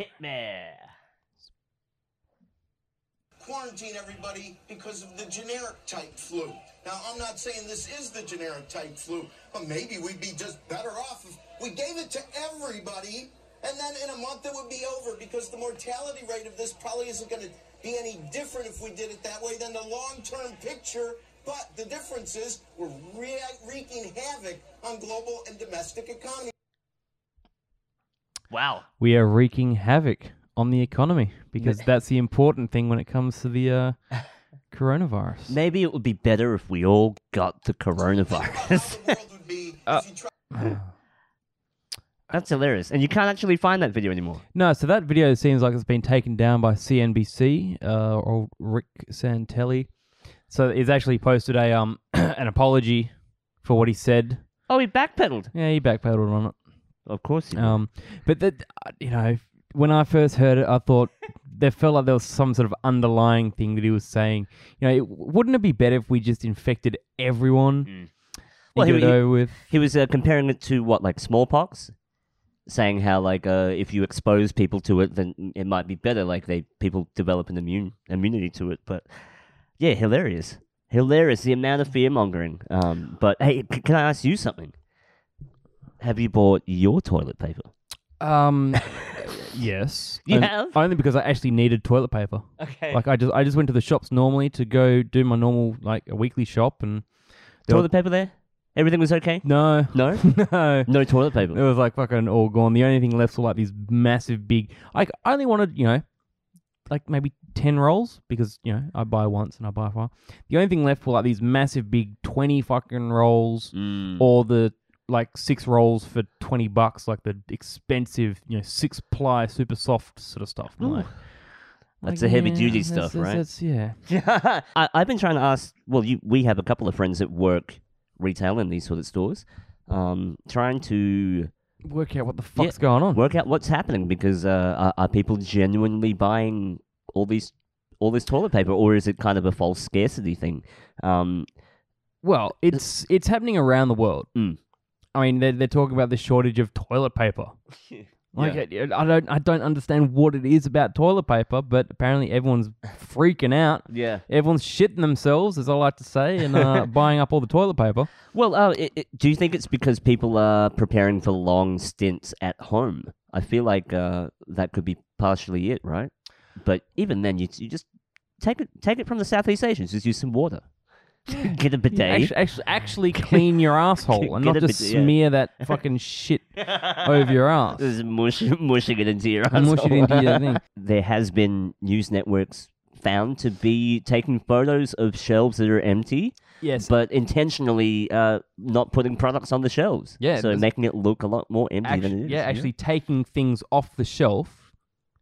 Hit me. quarantine everybody because of the generic type flu. Now, I'm not saying this is the generic type flu, but maybe we'd be just better off if we gave it to everybody, and then in a month it would be over because the mortality rate of this probably isn't going to be any different if we did it that way than the long term picture. But the difference is we're re- wreaking havoc on global and domestic economy. Wow. We are wreaking havoc on the economy because that's the important thing when it comes to the uh, coronavirus. Maybe it would be better if we all got the coronavirus. the world would be if you try- That's hilarious. And you can't actually find that video anymore. No, so that video seems like it's been taken down by CNBC uh, or Rick Santelli. So he's actually posted a um an apology for what he said. Oh, he backpedaled. Yeah, he backpedaled on it. Of course he. Um, but that uh, you know, when I first heard it, I thought there felt like there was some sort of underlying thing that he was saying. You know, it, wouldn't it be better if we just infected everyone? Mm. Well, he- over with. He was uh, comparing it to what, like smallpox, saying how like uh, if you expose people to it, then it might be better. Like they people develop an immune immunity to it. But yeah, hilarious, hilarious. The amount of fear mongering. Um, but hey, c- can I ask you something? Have you bought your toilet paper? Um, yes, You Only- have? only because I actually needed toilet paper. Okay. Like I just I just went to the shops normally to go do my normal like a weekly shop and there toilet paper there? Everything was okay? no No, no no toilet paper. it was like fucking all gone. The only thing left were like these massive big. Like I only wanted you know like maybe ten rolls because you know I buy once and I buy five. The only thing left were like these massive big twenty fucking rolls Mm. or the like six rolls for twenty bucks, like the expensive you know six ply super soft sort of stuff. I'm like- That's like, the heavy yeah, duty stuff, that's- right? that's- yeah. I, I've been trying to ask. Well, you, we have a couple of friends that work retail in these sort of stores, um, trying to work out what the fuck's going on. work out what's happening because uh, are, are people genuinely buying all these all this toilet paper, or is it kind of a false scarcity thing? Um, Well, it's it's happening around the world. Mm. I mean, they're, they're talking about the shortage of toilet paper. Like, I, I don't I don't understand what it is about toilet paper, but apparently everyone's freaking out. yeah. Everyone's shitting themselves, as I like to say, and uh, buying up all the toilet paper. Well, uh, it, it, do you think it's because people are preparing for long stints at home? I feel like uh, that could be partially it, right? But even then, you you just take it take it from the Southeast Asians. Just use some water. Get a bidet. Actually, actually, actually clean your asshole and Get not a just bit- yeah. smear that fucking shit over your ass. Just mush, mushing it into your And mush it asshole. into your thing. There has been news networks found to be taking photos of shelves that are empty, Yes, but intentionally uh, not putting products on the shelves. Yeah, so there's- making it look a lot more empty actually, than it is. yeah, actually taking things off the shelf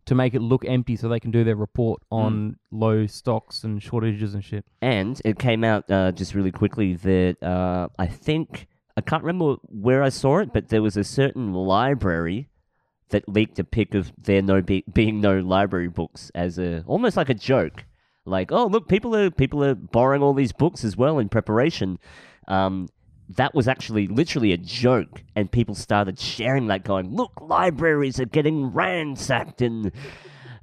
to make it look empty so they can do their report Mm. on low stocks and shortages and shit. And it came out uh, just really quickly that uh, I think I can't remember where I saw it, but there was a certain library that leaked a pic of there no be- being no library books as a almost like a joke. Like, oh look, people are people are borrowing all these books as well in preparation. Um, that was actually literally a joke, and people started sharing that, going, "Look, libraries are getting ransacked," and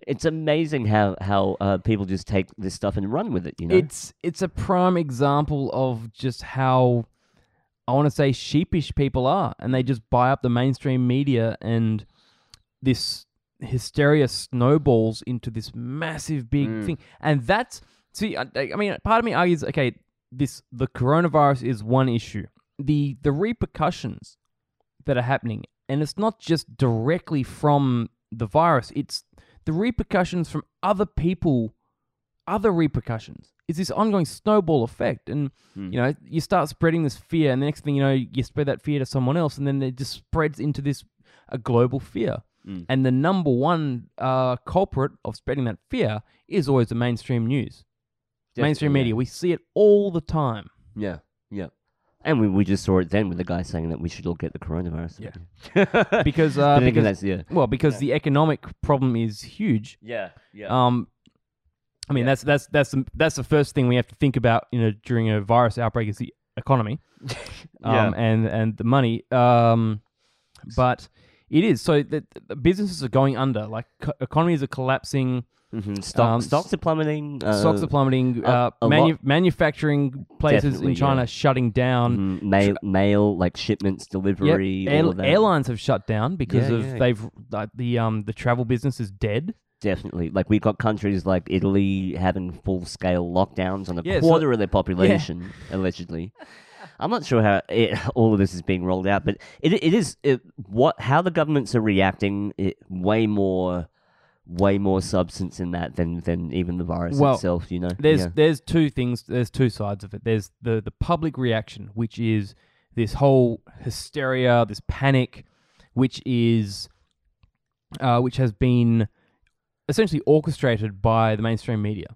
it's amazing how how uh, people just take this stuff and run with it. You know, It's it's a prime example of just how I want to say sheepish people are, and they just buy up the mainstream media, and this hysteria snowballs into this massive big Mm. thing, and that's see. I, I mean, part of me argues, okay, this the coronavirus is one issue. The the repercussions that are happening, and it's not just directly from the virus; it's the repercussions from other people other repercussions. It's this ongoing snowball effect. And, Hmm. you know, you start spreading this fear, and the next thing you know, you spread that fear to someone else, and then it just spreads into this a global fear. Mm. And the number one uh, culprit of spreading that fear is always the mainstream news, mainstream Definitely, media. We see it all the time. Yeah, yeah. And we, we just saw it then with the guy saying that we should all get the coronavirus. Yeah. Because, uh, But then again, because that's yeah. well, because the economic problem is huge. Yeah, yeah. Um, I mean, Yeah. that's that's that's the, that's the first thing we have to think about, you know, during a virus outbreak is the economy, um, Yeah. and and the money. Um, but It is. So the, the businesses are going under. Like co- economies are collapsing. Hmm Stock, Um, stocks are plummeting. Uh, stocks are plummeting. Uh, manu- manufacturing places Definitely, in China yeah. shutting down. mhm, mail, mail, like shipments, Yep. delivery. Air- all of that. airlines have shut down because Yeah, of yeah. they've like the um the travel business is dead. Definitely. Like we've got countries like Italy having full scale lockdowns on a Yeah, so- quarter of their population, allegedly. I'm not sure how it, all of this is being rolled out, but it it is it, what how the governments are reacting. It, way more, way more substance in that than than even the virus Well, itself. You know, There's Yeah. there's two things. There's two sides of it. There's the the public reaction, which is this whole hysteria, this panic, which is uh, which has been essentially orchestrated by the mainstream media.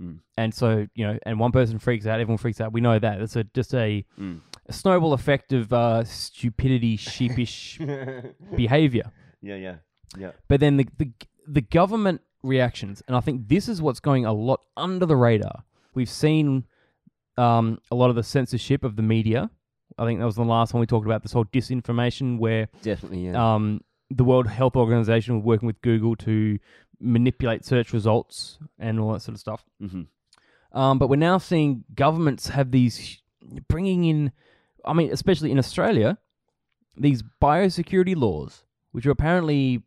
Mm. And so you know, and one person freaks out, everyone freaks out. We know that. It's a just a, Mm. a snowball effect of uh, stupidity, sheepish behavior. yeah, yeah, yeah. But then the, the the government reactions, and I think this is what's going a lot under the radar. We've seen um, a lot of the censorship of the media. I think that was the last one we talked about this whole disinformation, where Definitely, yeah. um, the World Health Organization was working with Google to manipulate search results and all that sort of stuff. hmm Um, but we're now seeing governments have these bringing in, I mean, especially in Australia, these biosecurity laws, which are apparently,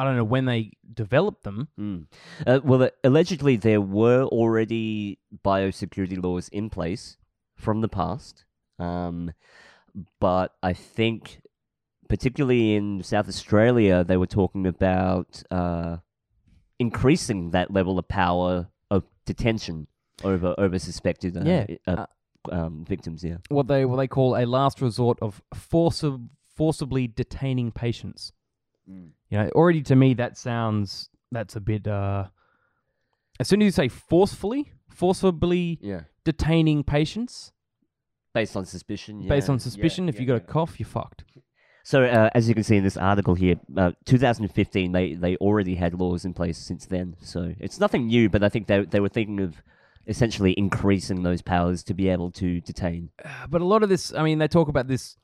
I don't know when they developed them. Mm. Uh, well, uh, allegedly there were already biosecurity laws in place from the past, um, but I think, particularly in South Australia, they were talking about uh, increasing that level of power of detention over over suspected uh, Yeah, uh, um, victims. Yeah, What they what they call a last resort of forci- forcibly detaining patients. Mm. You know, already to me that sounds that's a bit. Uh, as soon as you say forcefully, forcibly yeah, detaining patients based on suspicion. based yeah, on yeah, suspicion, if yeah, you got a cough, you're fucked. So, uh, as you can see in this article here, uh, 2015, they, they already had laws in place since then. So, it's nothing new, but I think they, they were thinking of essentially increasing those powers to be able to detain. but a lot of this, I mean, they talk about this,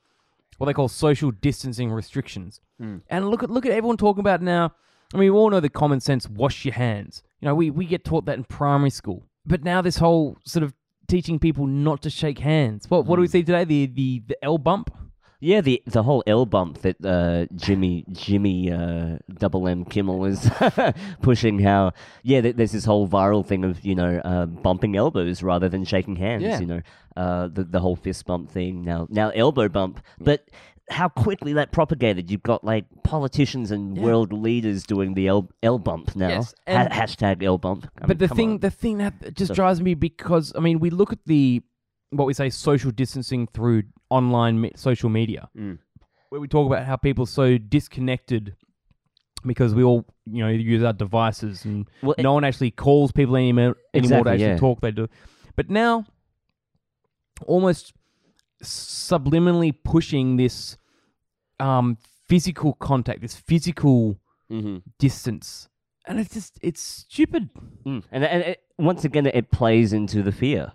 what they call social distancing restrictions. Mm. And look at look at everyone talking about now. I mean, we all know the common sense: wash your hands. You know, we we get taught that in primary school. But now this whole sort of teaching people not to shake hands. What what do we see today? The the the L bump. Yeah, the the whole L bump that uh, Jimmy Jimmy uh, Double M Kimmel is pushing. How yeah, th- there's this whole viral thing of you know uh, bumping elbows rather than shaking hands. Yeah. You know, uh, the the whole fist bump thing now now elbow bump, but. How quickly that propagated! You've got like politicians and Yeah. world leaders doing the L, L bump now. Yes, Ha- hashtag L bump. I mean, but the thing on. the thing that just So- drives me because I mean, we look at the what we say social distancing through online me- social media, Mm. where we talk about how people are so disconnected because we all you know use our devices and Well, it- no one actually calls people anymore, anymore to Exactly, actually yeah. talk. They do, but now almost subliminally pushing this um, physical contact, this physical Mhm. distance, and it's just it's stupid. Mm. And, and it, once again, it plays into the fear.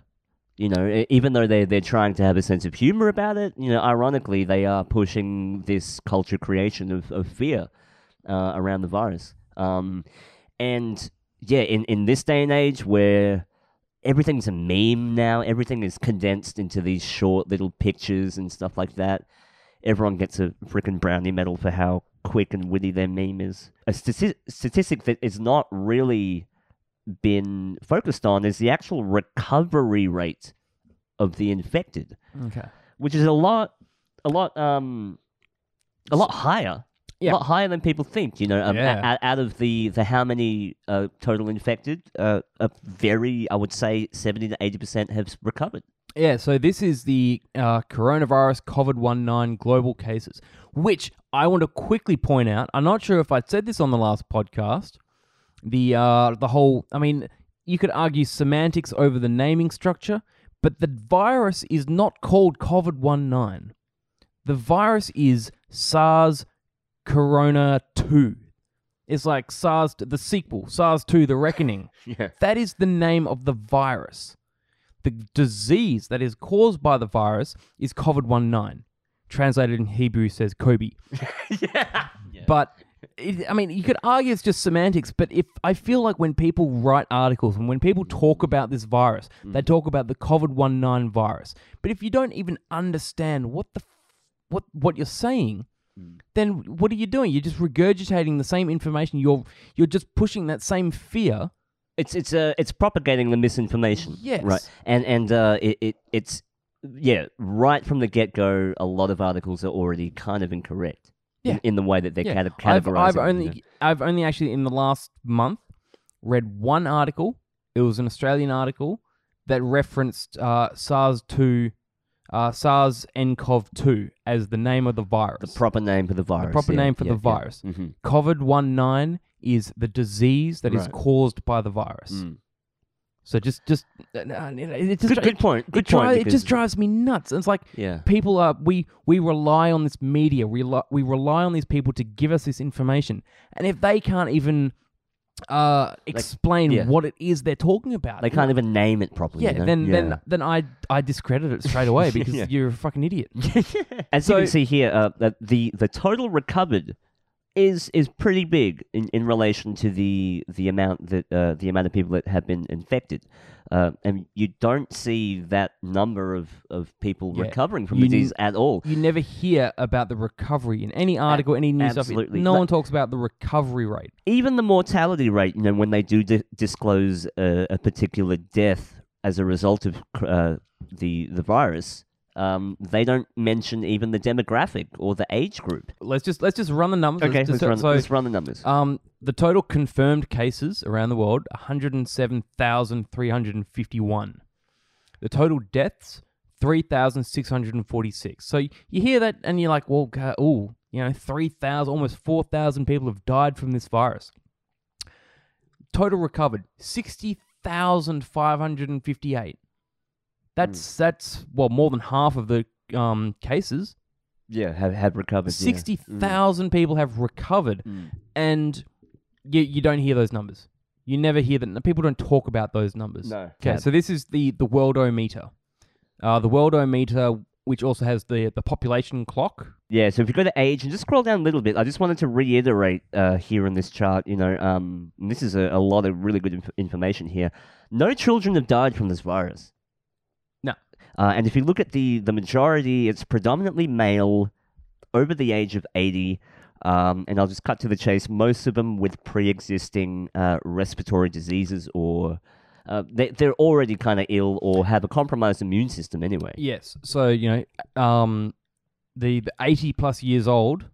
You know, even though they they're trying to have a sense of humor about it, you know, ironically, they are pushing this culture creation of, of fear uh, around the virus. Um, and yeah, in, in this day and age where everything's a meme now, everything is condensed into these short little pictures and stuff like that. Everyone gets a freaking brownie medal for how quick and witty their meme is. A stati- statistic that is not really been focused on is the actual recovery rate of the infected, Okay. which is a lot, a lot, um, a lot higher. Yeah. A lot higher than people think. You know, um, Yeah. out, out of the the how many uh, total infected, uh, a very, I would say, seventy to eighty percent have recovered. Yeah, so this is the uh, coronavirus COVID 19 global cases, which I want to quickly point out. I'm not sure if I said this on the last podcast. The uh, the whole, I mean, you could argue semantics over the naming structure, but the virus is not called COVID 19. The virus is SARS Corona 2. It's like SARS, the sequel, SARS 2, The Reckoning. Yeah. That is the name of the virus. The disease that is caused by the virus is COVID 19. translated in Hebrew says Kobe. yeah. But it, I mean, you could argue it's just semantics. But if I feel like when people write articles and when people talk about this virus, they talk about the COVID 19 virus. But if you don't even understand what the what what you're saying, then what are you doing? You're just regurgitating the same information. You're you're just pushing that same fear. It's it's uh it's propagating the misinformation. Yes. Right. And and uh it, it it's yeah, right from the get go a lot of articles are already kind of incorrect. In- Yeah. In, the way that they're Yeah. cate- I've. I've you only know. I've only actually in the last month read one article. It was an Australian article that referenced uh, SARS two, uh, SARS nCoV two as the name of the virus. the proper name for the virus. proper yeah, name for the virus. Yeah. hmm COVID one nine is the disease that is Right. caused by the virus. Mm. So just just uh, it just Good, good point. Good it, point. it just drives me nuts. It's like Yeah. people are we we rely on this media we rely, we rely on these people to give us this information and if they can't even uh explain yeah. what it is they're talking about They can't even name it properly. yeah you know? then yeah. then then i i discredit it straight away because Yeah. you're a fucking idiot As So- you can see here, uh, the the total recovered is is pretty big in, in relation to the the amount that uh, the amount of people that have been infected, uh, and you don't see that number of, of people Yeah. recovering from You the disease at all. you never hear about the recovery in any article any news stuff absolutely. no Like- one talks about the recovery rate Even the mortality rate, you know, when they do di- disclose a, a particular death as a result of uh, the the virus, um, they don't mention even the demographic or the age group. let's just let's just run the numbers Okay, Let's let's run, so, let's run the numbers. Um, the total confirmed cases around the world, 107,351. The total deaths, 3,646. So you hear that and you're like, well, oh, you know, 3,000, almost 4,000 people have died from this virus. Total recovered, 60,558. That's, that's, well, more than half of the um, cases. Yeah, have have recovered. yeah. Sixty thousand people have recovered, Mm. and you you don't hear those numbers. You never hear that. People don't talk about those numbers. No. Okay, so this is the the worldometer. Uh, the worldometer, which also has the the population clock. Yeah, so if you go to age and just scroll down a little bit, I just wanted to reiterate uh, here on this chart, you know, um, this is a, a lot of really good inf- information here. No children have died from this virus. Uh, and if you look at the, the majority, it's predominantly male, over the age of 80. Um, and I'll just cut to the chase. Most of them with pre existing uh, respiratory diseases or uh, they, they're already kind of ill or have a compromised immune system anyway. Yes. So you know, um, the the eighty plus years old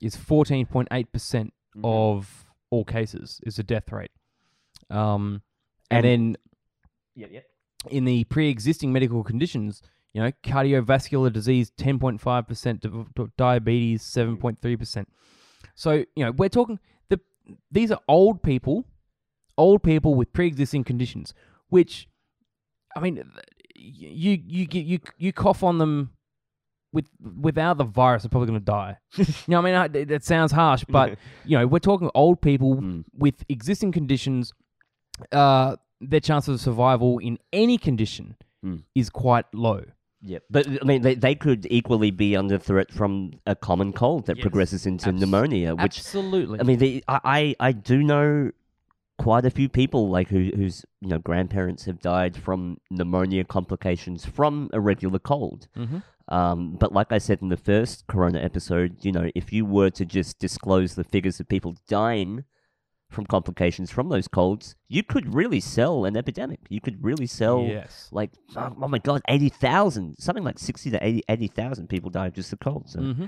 is fourteen point eight percent Mm-hmm. of all cases is the death rate. Um, And- and then Yeah, yeah. In the pre-existing medical conditions, you know, cardiovascular disease, ten point five percent, diabetes, seven point three percent. So you know, we're talking the these are old people, old people with pre-existing conditions, which, I mean, you you you you you cough on them. With without the virus, they're probably going to die. you know, I mean, I- that sounds harsh, but you know, we're talking old people Mm. with existing conditions, uh, their chances of survival in any condition Mm. is quite low. Yeah, but I mean, they, they could equally be under threat from a common cold that Yes. progresses into pneumonia. Which Absolutely. I mean, the, I, I I do know quite a few people like who whose you know grandparents have died from pneumonia complications from a regular cold. hmm Um, but like I said in the first Corona episode, you know, if you were to just disclose the figures of people dying from complications from those colds, you could really sell an epidemic. You could really sell yes. like oh, oh my god, eighty thousand, something like sixty to 80 people die of just the cold. So, hmm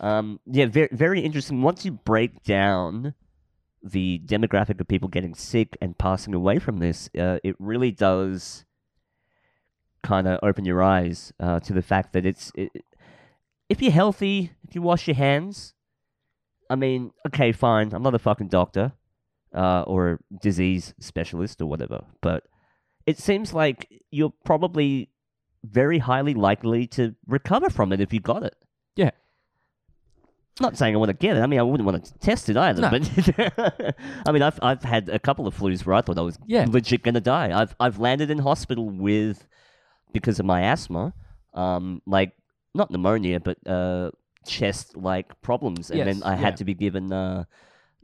um, yeah, very very interesting. Once you break down the demographic of people getting sick and passing away from this, uh, it really does kind of open your eyes uh, to the fact that it's it, if you're healthy, if you wash your hands. I mean, okay, fine. I'm not a fucking doctor uh, or a disease specialist or whatever, but it seems like you're probably very highly likely to recover from it if you got it. Yeah. Not saying I want to get it. I mean, I wouldn't want to test it either. No. But I mean, I've I've had a couple of flus where I thought I was Yeah. legit gonna die. I've I've landed in hospital with because of my asthma. Um, like not pneumonia, but uh, chest-like problems, and Yes, then I had yeah. to be given, uh,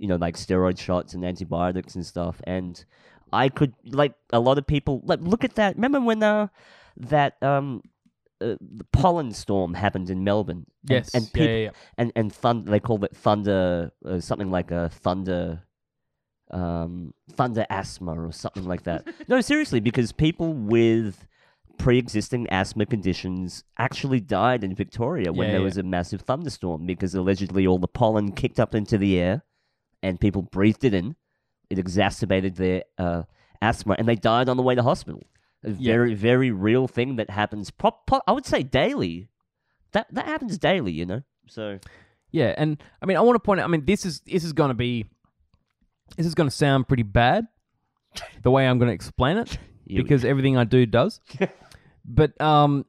you know, like steroid shots and antibiotics and stuff, and I could like a lot of people like look at that. Remember when uh, that um. Uh, the pollen storm happened in Melbourne. and- Yes. and, yeah, people, yeah, yeah. and and thunder they called it thunder uh, something like a thunder um thunder asthma or something like that no seriously because people with pre-existing asthma conditions actually died in victoria when Yeah, there yeah. was a massive thunderstorm because allegedly all the pollen kicked up into the air and people breathed it in it exacerbated their uh, asthma and they died on the way to hospital a Yeah. very very real thing that happens prop, pro- i would say daily that that happens daily you know so Yeah, and I mean, I want to point out. I mean, this is this is going to be this is going to sound pretty bad, the way I'm going to explain it, because everything I do does. but um,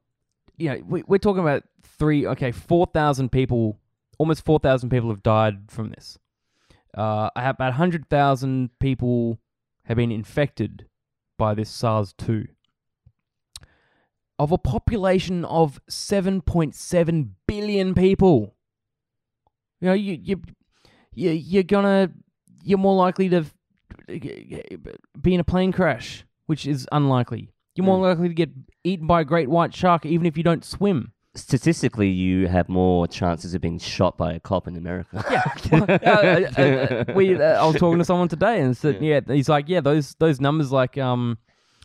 you know, we, we're talking about three, okay, four thousand people, almost four thousand people have died from this. Uh, about hundred thousand people have been infected by this SARS two. Of a population of seven point seven billion people. You know, you you you you're gonna you're more likely to be in a plane crash, which is unlikely. You're more likely to get eaten by a great white shark, even if you don't swim. Statistically, you have more chances of being shot by a cop in America. Yeah, well, uh, uh, uh, we. Uh, I was talking to someone today, and said, yeah. he's like, yeah, those those numbers, like, um,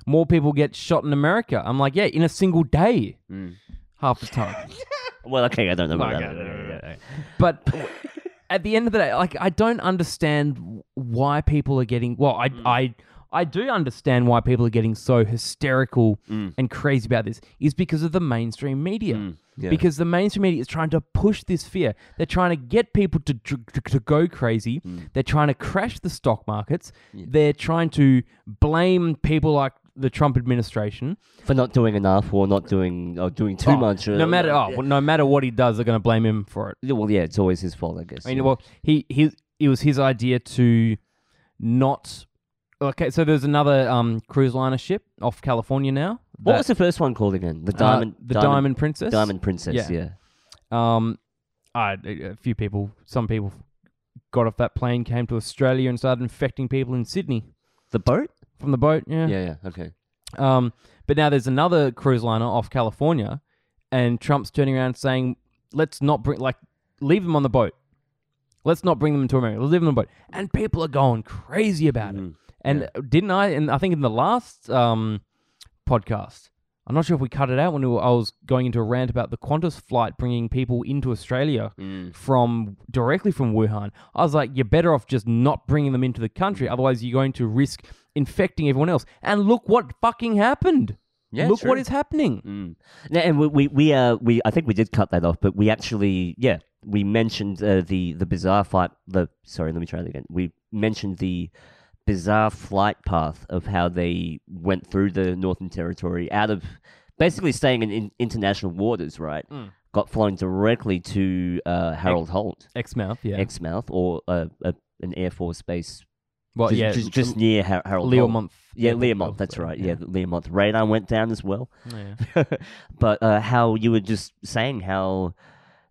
more people get shot in America. I'm like, yeah, in a single day, half the time. well, okay, I don't know about Okay, that. okay, Yeah, yeah. But at the end of the day, like I don't understand why people are getting. Well, I I I do understand why people are getting so hysterical mm. and crazy about this. Is because of the mainstream media. Mm. yeah. Because the mainstream media is trying to push this fear. They're trying to get people to to, to go crazy. Mm. They're trying to crash the stock markets. They're trying to blame people like the Trump administration. For not doing enough or not doing or doing too Oh, much. No matter oh, yeah. well, no matter what he does, they're going to blame him for it. Well, yeah, it's always his fault, I guess. I mean, yeah. well, he he it was his idea to not. Okay, so there's another um, cruise liner ship off California now. what that- was the first one called again? The uh, Diamond. the Diamond, Princess. Diamond Princess. Yeah. Yeah. Um, I a few people, some people got off that plane, came to Australia, and started infecting people in Sydney The boat. from the boat. Yeah. Yeah. Yeah. Okay. Um, but now there's another cruise liner off California, and Trump's turning around saying, "Let's not bring like leave them on the boat. Let's not bring them into America. Let's leave them on the boat." And people are going crazy about it. And didn't I? And I think in the last um, podcast, I'm not sure if we cut it out when we were, I was going into a rant about the Qantas flight bringing people into Australia from directly from Wuhan. I was like, you're better off just not bringing them into the country, otherwise you're going to risk infecting everyone else. And look what fucking happened. Yeah, look true. what is happening. Mm. And we, we we uh we I think we did cut that off, but we actually yeah we mentioned uh, the the bizarre flight the sorry let me try that again. We mentioned the bizarre flight path of how they went through the Northern Territory out of basically staying in, in international waters, right? Got flown directly to uh, Harold Holt, Exmouth, yeah. Exmouth, or uh, a, an Air Force base well, just, yeah, just, just near Har- Harold Holt. Learmonth. Yeah, Learmonth, that's right. Yeah, the Learmonth radar went down as well. yeah. but uh, how you were just saying how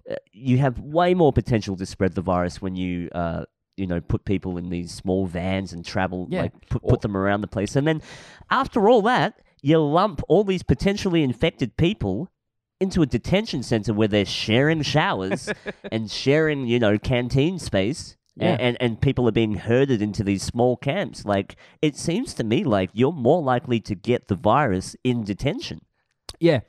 uh, you have way more potential to spread the virus when you uh, you know put people in these small vans and travel Yeah. like put, put them around the place and then after all that you lump all these potentially infected people into a detention center where they're sharing showers and sharing you know canteen space Yeah. and, and people are being herded into these small camps like it seems to me like you're more likely to get the virus in detention Yeah.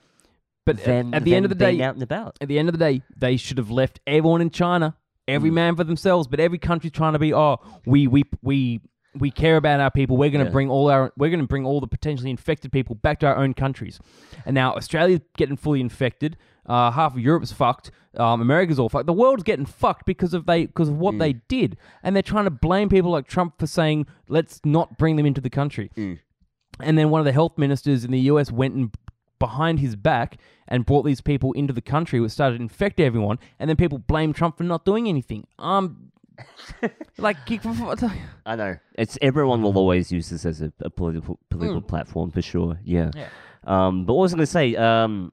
But than at the end of the day, out and about. at the end of the day, they should have left everyone in China, Mm. every man for themselves. But every country's trying to be, oh, we we we we care about our people. We're going to Yeah. bring all our we're going to bring all the potentially infected people back to our own countries. And now Australia's getting fully infected. Uh, half of Europe's fucked. Um, America's all fucked. The world's getting fucked because of they because of what Mm. they did, and they're trying to blame people like Trump for saying let's not bring them into the country. Mm. And then one of the health ministers in the US went and behind his back and brought these people into the country, which started to infect everyone, and then people blame Trump for not doing anything. Um, like, I know. It's everyone will always use this as a, a political political platform for sure. Yeah. Yeah. Um, but what was I going to say? Um,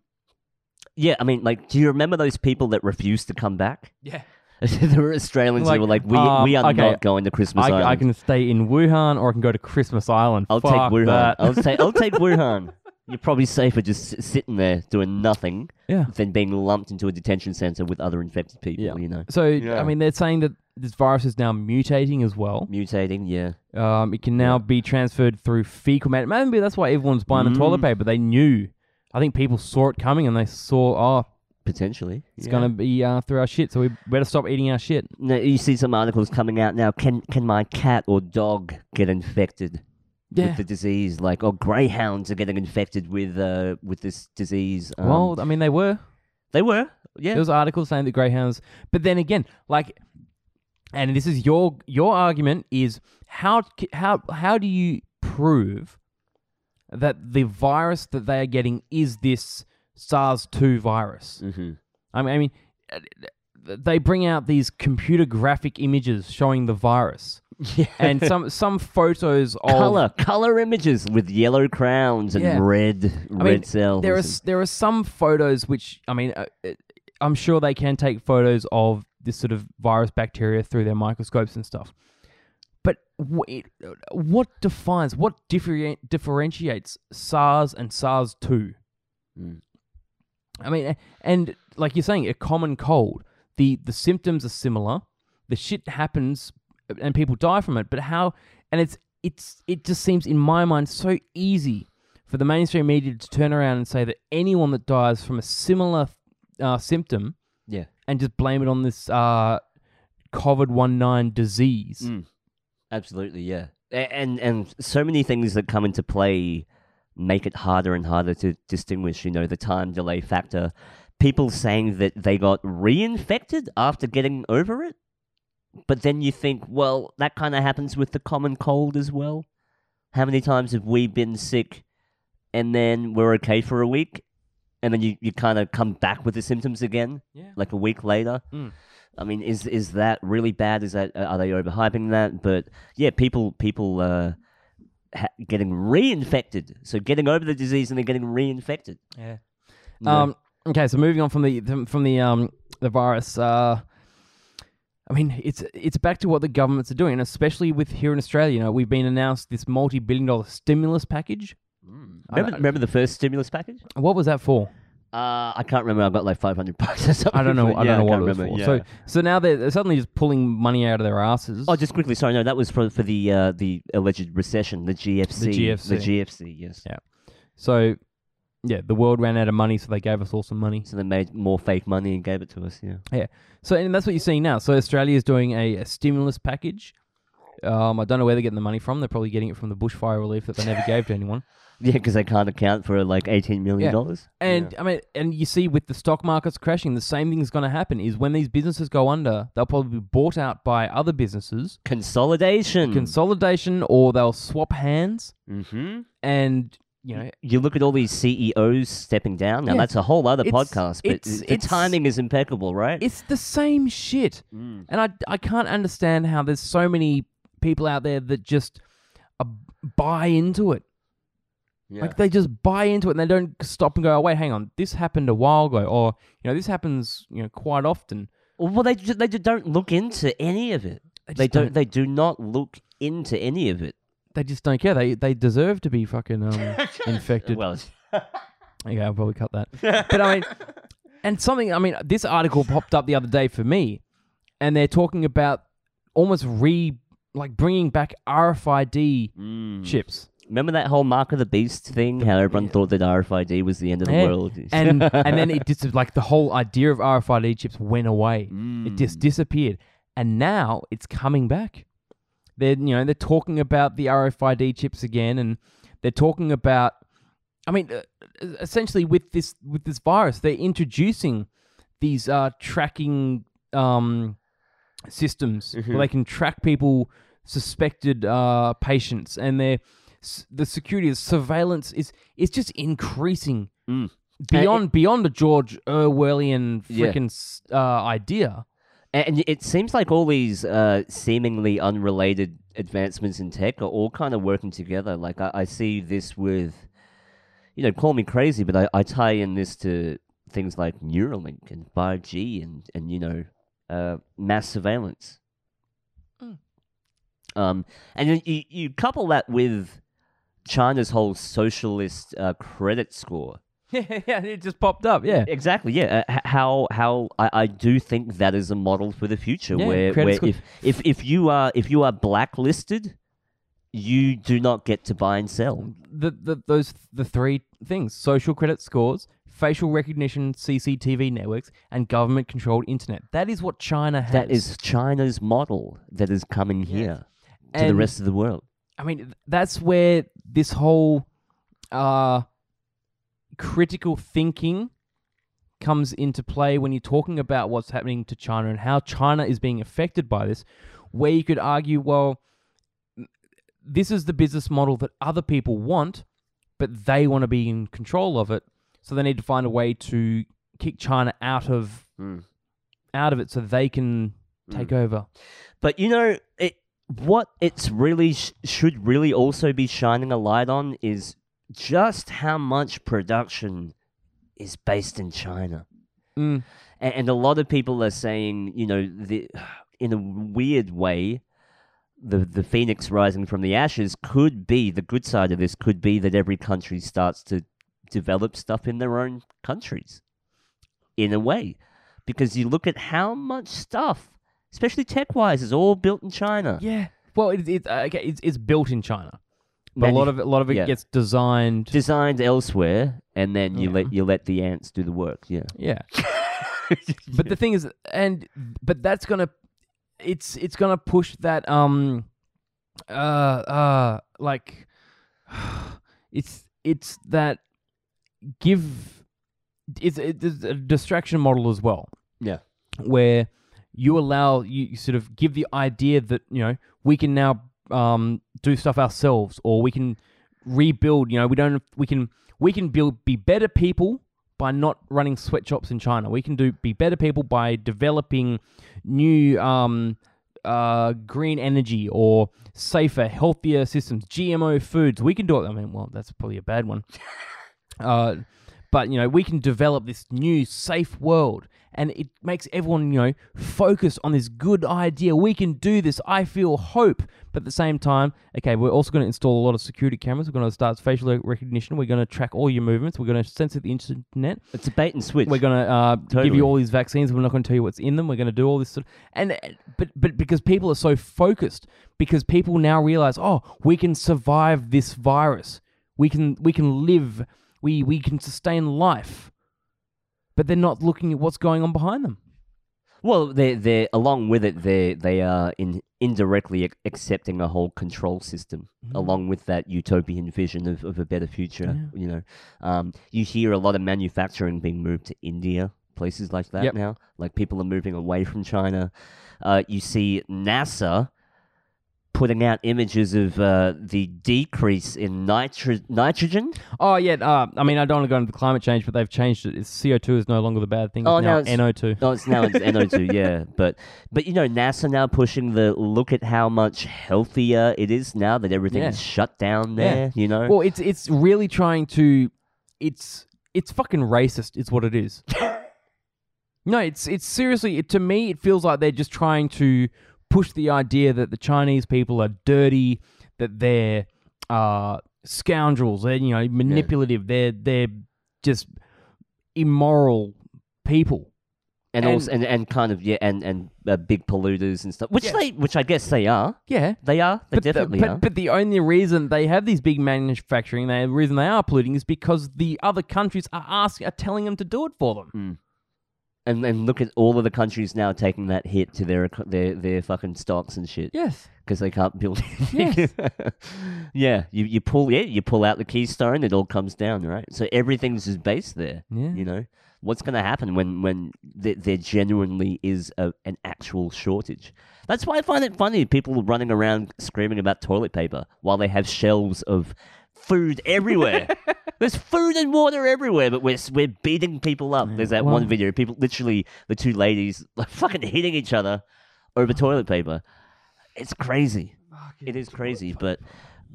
Yeah, I mean, like, do you remember those people that refused to come back? Yeah. there were Australians Like, who were like, "We um, we are okay, not going to Christmas I, Island." I can stay in Wuhan or I can go to Christmas Island. I'll Fuck take Wuhan. That. I'll take I'll take Wuhan. You're probably safer just sitting there doing nothing yeah. than being lumped into a detention center with other infected people. Yeah. You know, So Yeah. I mean, they're saying that this virus is now mutating as well. mutating. Yeah, Um, it can now be transferred through fecal matter. Maybe that's why everyone's buying the toilet Mm. paper. They knew. I think people saw it coming and they saw, oh, potentially. it's yeah. gonna be uh, through our shit, so we better stop eating our shit. No, you see some articles coming out now. Can can my cat or dog get infected Yeah. with the disease? Like, oh greyhounds are getting infected with uh with this disease. Um, well, I mean, they were. they were. Yeah. There was articles saying that greyhounds, but then again, like, and this is your your argument is how how how do you prove that the virus that they are getting is this SARS two virus? hmm I mean, I mean, they bring out these computer graphic images showing the virus, Yeah. and some some photos of color color images with yellow crowns and Yeah. red I red mean, cells. there are and- s- there are some photos which I mean, uh, uh, I'm sure they can take photos of this sort of virus bacteria through their microscopes and stuff. But wh- it, uh, what defines what differenti- differentiates SARS and SARS two? Mm. I mean, a- and like you're saying, a common cold. The the symptoms are similar. The shit happens, and people die from it. But how? And it's it's it just seems in my mind so easy for the mainstream media to turn around and say that anyone that dies from a similar uh, symptom yeah. and just blame it on this uh, COVID one nine disease. Mm. Absolutely, yeah. And and so many things that come into play make it harder and harder to distinguish. You know, the time delay factor. People saying that they got reinfected after getting over it, but then you think, well, that kind of happens with the common cold as well. How many times have we been sick, and then we're okay for a week, and then you, you kind of come back with the symptoms again, Yeah. like a week later? Mm. I mean, is is that really bad? Is that are they overhyping that? But yeah, people people uh, ha- getting reinfected. So getting over the disease and then getting reinfected. Yeah. No. Um. Okay. So moving on from the the- from the um the virus. Uh. I mean, it's it's back to what the governments are doing, and especially with here in Australia. You know, we've been announced this multi-billion-dollar stimulus package. I- remember, remember the first stimulus package? What was that for? Uh, I can't remember. I got like five hundred bucks or something. I don't know. I don't know what it was remember, for. yeah. So so now they're, they're suddenly just pulling money out of their asses. Oh, just quickly. Sorry, no, that was for for the uh, the alleged recession, the GFC. The GFC. The GFC. Yes. Yeah. So yeah, the world ran out of money, so they gave us all some money. So they made more fake money and gave it to us. Yeah. Yeah. So and that's what you're seeing now. So Australia is doing a, a stimulus package. Um, I don't know where they're getting the money from. They're probably getting it from the bushfire relief that they never gave to anyone. Yeah, because they can't account for like eighteen million dollars. And I mean, and you see with the stock markets crashing, the same thing is going to happen. Is when these businesses go under, they'll probably be bought out by other businesses, consolidation. consolidation, or they'll swap hands. mm-hmm. And you know, You look at all these CEOs stepping down. Now Yeah. that's a whole other It's- podcast, but it's- the it's- timing is impeccable, right? it's the same shit. Mm. And I, I can't understand how there's so many people out there that just uh, buy into it. Yeah. Like they just buy into it and they don't stop and go, oh, wait, hang on, this happened a while ago, or you know, this happens, you know, quite often. well, they ju- they ju- don't look into any of it. They, They just don't. They do not look into any of it. They just don't care. They they deserve to be fucking um, infected. Well, Okay, I'll probably cut that. But I mean, and something. I mean, this article popped up the other day for me, and they're talking about almost re like bringing back RFID mm. chips. Remember that whole mark of the beast thing? How everyone thought that RFID was the end of the Yeah. world. and and then it just like the whole idea of RFID chips went away. Mm. It just disappeared, and now it's coming back. They're you know they're talking about the RFID chips again, and they're talking about. I mean, uh, essentially with this with this virus, they're introducing these uh, tracking um, systems Mhm. where they can track people suspected uh, patients, and they're the security, the surveillance is is just increasing Mm. beyond beyond a George Orwellian Yeah. freaking uh, idea. And it seems like all these uh, seemingly unrelated advancements in tech are all kind of working together. Like I, I see this with, you know, call me crazy, but I, I tie in this to things like Neuralink and 5G and and you know uh, mass surveillance. Mm. Um, and then you, you couple that with China's whole socialist uh, credit score. Yeah, it just popped up. Yeah. Exactly. Yeah. Uh, how how I, I do think that is a model for the future Yeah, where, where if, if if you are if you are blacklisted, you do not get to buy and sell. the, the those the three things: social credit scores, facial recognition CCTV networks, and government controlled internet. That is what China has. That is China's model that is coming here to the rest of the world. I mean, that's where this whole uh, critical thinking comes into play when you're talking about what's happening to China and how China is being affected by this. Where you could argue, well, this is the business model that other people want, but they want to be in control of it, so they need to find a way to kick China out of Mm. out of it so they can take over. But you know, it what it's really sh- should really also be shining a light on is just how much production is based in China. Mm. and, and a lot of people are saying, you know, the, in a weird way, the the phoenix rising from the ashes could be the good side of this. Could be that every country starts to develop stuff in their own countries, in a way, because you look at how much stuff, especially tech wise, is all built in China. Yeah. Well, it, it, uh, okay, it's, it's built in China. But a lot of it, a lot of it yeah. gets designed. designed elsewhere, and then you Yeah. let you let the ants do the work. Yeah, yeah, but the thing is, and but that's gonna, it's it's gonna push that um, uh uh like, it's it's that give, it's it's a distraction model as well. yeah, where you allow you sort of give the idea that you know we can now um, do stuff ourselves or we can rebuild you know we don't we can we can build be better people by not running sweatshops in China. We can do be better people by developing new um, uh, green energy or safer healthier systems. GMO foods we can do it. I mean well that's probably a bad one. Uh, but you know we can develop this new safe world and it makes everyone you know focus on this good idea. We can do this. I feel hope. But at the same time okay we're also going to install a lot of security cameras. We're going to start facial recognition. We're going to track all your movements. We're going to censor the internet. It's a bait and switch. we're going to uh, give you all these vaccines. We're not going to tell you what's in them. We're going to do all this sort and uh, but but because people are so focused because people now realize oh we can survive this virus. We can we can live. We we can sustain life but they're not looking at what's going on behind them Well, they they along with it, they they are in indirectly accepting a whole control system Mm. along with that utopian vision of, of a better future. Yeah. You know, um, you hear a lot of manufacturing being moved to India, places like that Yep. now. Like people are moving away from China. Uh, you see NASA putting out images of uh, the decrease in nitro- nitrogen. oh yeah uh, i mean i don't want to go into the climate change but they've changed it it's co2 is no longer the bad thing it's Oh, now no, it's- no2 No, it's now it's NO2, yeah. But but you know, NASA now pushing the look at how much healthier it is now that everything Yeah. is shut down Yeah. there. You know, Well, it's it's really trying to, it's it's fucking racist. It's what it is. no, it's it's seriously. It, to me, it feels like they're just trying to push the idea that the Chinese people are dirty, that they're uh, scoundrels, they're you know manipulative, they're they're just immoral people. and, and- also and, and kind of yeah, and and uh, big polluters and stuff, which Yeah. they which I guess they are. Yeah. They are. They But the, definitely but, are. but the only reason they have these big manufacturing, the reason they are polluting, is because the other countries are asking, are telling them to do it for them. And and look at all of the countries now taking that hit to their their their fucking stocks and shit Yes. because they can't build. Yes. yeah, you you pull yeah you pull out the keystone, it all comes down, right? So everything's just based there. Yeah. You know what's going to happen when when th- there genuinely is a, an actual shortage. That's why I find it funny people running around screaming about toilet paper while they have shelves of food everywhere. There's food and water everywhere, but we're we're beating people up. There's that one video, people literally the two ladies like fucking hitting each other over toilet paper. It's crazy. It is crazy, but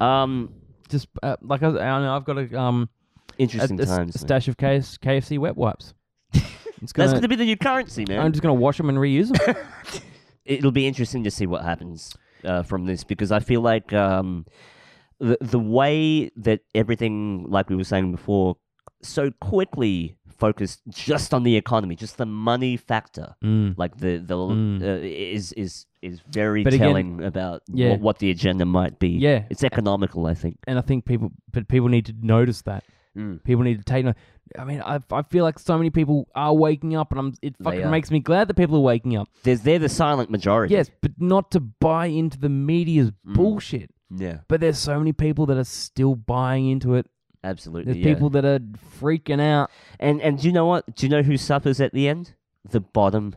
um, Just uh, like I, I know, I've got a um a, interesting times. a man. stash of KS, KFC wet wipes. It's gonna, going to be the new currency, man. I'm just gonna wash them and reuse them. It'll be interesting to see what happens uh, from this because I feel like um, the the way that everything, like we were saying before, so quickly focused just on the economy, just the money factor. Mm. Like the the Mm. uh, is is is very But again, telling about yeah. what, what the agenda might be. Yeah. it's economical, I think. And I think people, but people need to notice that. Mm. People need to take. I mean, I, I feel like so many people are waking up, and I'm. It fucking makes me glad that people are waking up. There's they're the silent majority. Yes, but not to buy into the media's Mm. bullshit. Yeah. But there's so many people that are still buying into it. Absolutely. There's yeah. people that are freaking out. And and do you know what? Do you know who suffers at the end? The bottom.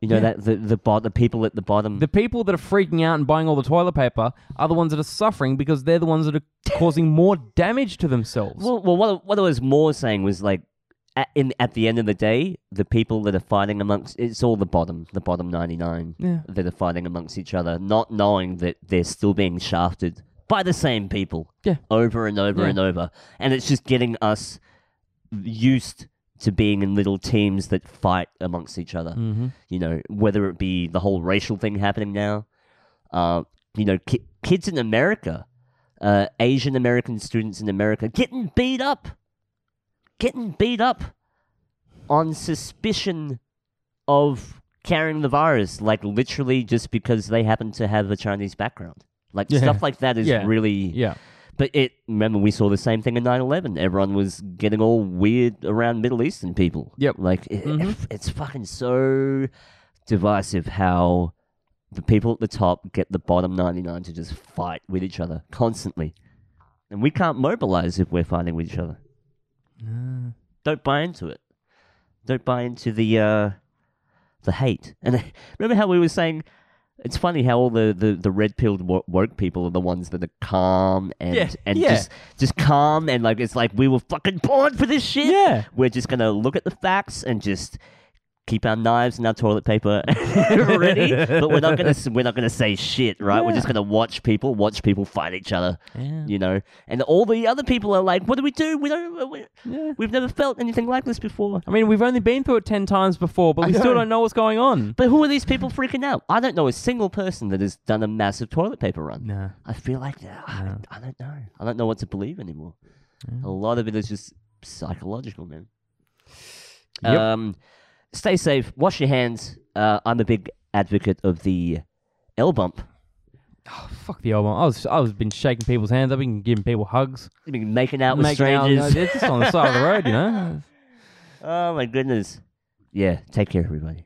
You know Yeah. that the the bot the people at the bottom. The people that are freaking out and buying all the toilet paper are the ones that are suffering because they're the ones that are causing more damage to themselves. well, well, what what I was more saying was like, at, in at the end of the day, the people that are fighting amongst it's all the bottom, the bottom ninety nine yeah. that are fighting amongst each other, not knowing that they're still being shafted by the same people. Yeah. Over and over Yeah. and over, and it's just getting us used to being in little teams that fight amongst each other. Mm-hmm. you know, whether it be the whole racial thing happening now, uh, you know, ki- kids in America, uh, Asian American students in America getting beat up, getting beat up on suspicion of carrying the virus, like literally just because they happen to have a Chinese background. Like Yeah. stuff like that is Yeah. really Yeah. but it remember we saw the same thing in 9/11. Everyone was getting all weird around Middle Eastern people. Yep. Like it, Mhm. it's fucking so divisive how the people at the top get the bottom 99 to just fight with each other constantly. And we can't mobilize if we're fighting with each other. Don't buy into it. Don't buy into the uh the hate. And remember how we were saying it's funny how all the, the, the red pilled wo- woke people are the ones that are calm and Yeah, and yeah. just just calm and like it's like we were fucking born for this shit. Yeah. We're just gonna look at the facts and just keep our knives and our toilet paper ready. But we're not gonna we're not gonna say shit, right? We're just gonna watch people watch people fight each other. Yeah. You know, and all the other people are like, "What do we do? We don't. We, Yeah. we've never felt anything like this before." I mean, we've only been through it 10 times before, but I we still don't know what's going on. But who are these people freaking out? I don't know a single person that has done a massive toilet paper run. No. I feel like that. I, No. I don't know. I don't know what to believe anymore. A lot of it is just psychological, man. Yep. Um, stay safe. Wash your hands. Uh, I'm a big advocate of the L bump. Oh, fuck the album. I was I was been shaking people's hands. I've been giving people hugs. You've been making out with making out, strangers. you know, just on the side of the road, you know. oh my goodness. Yeah. Take care, everybody.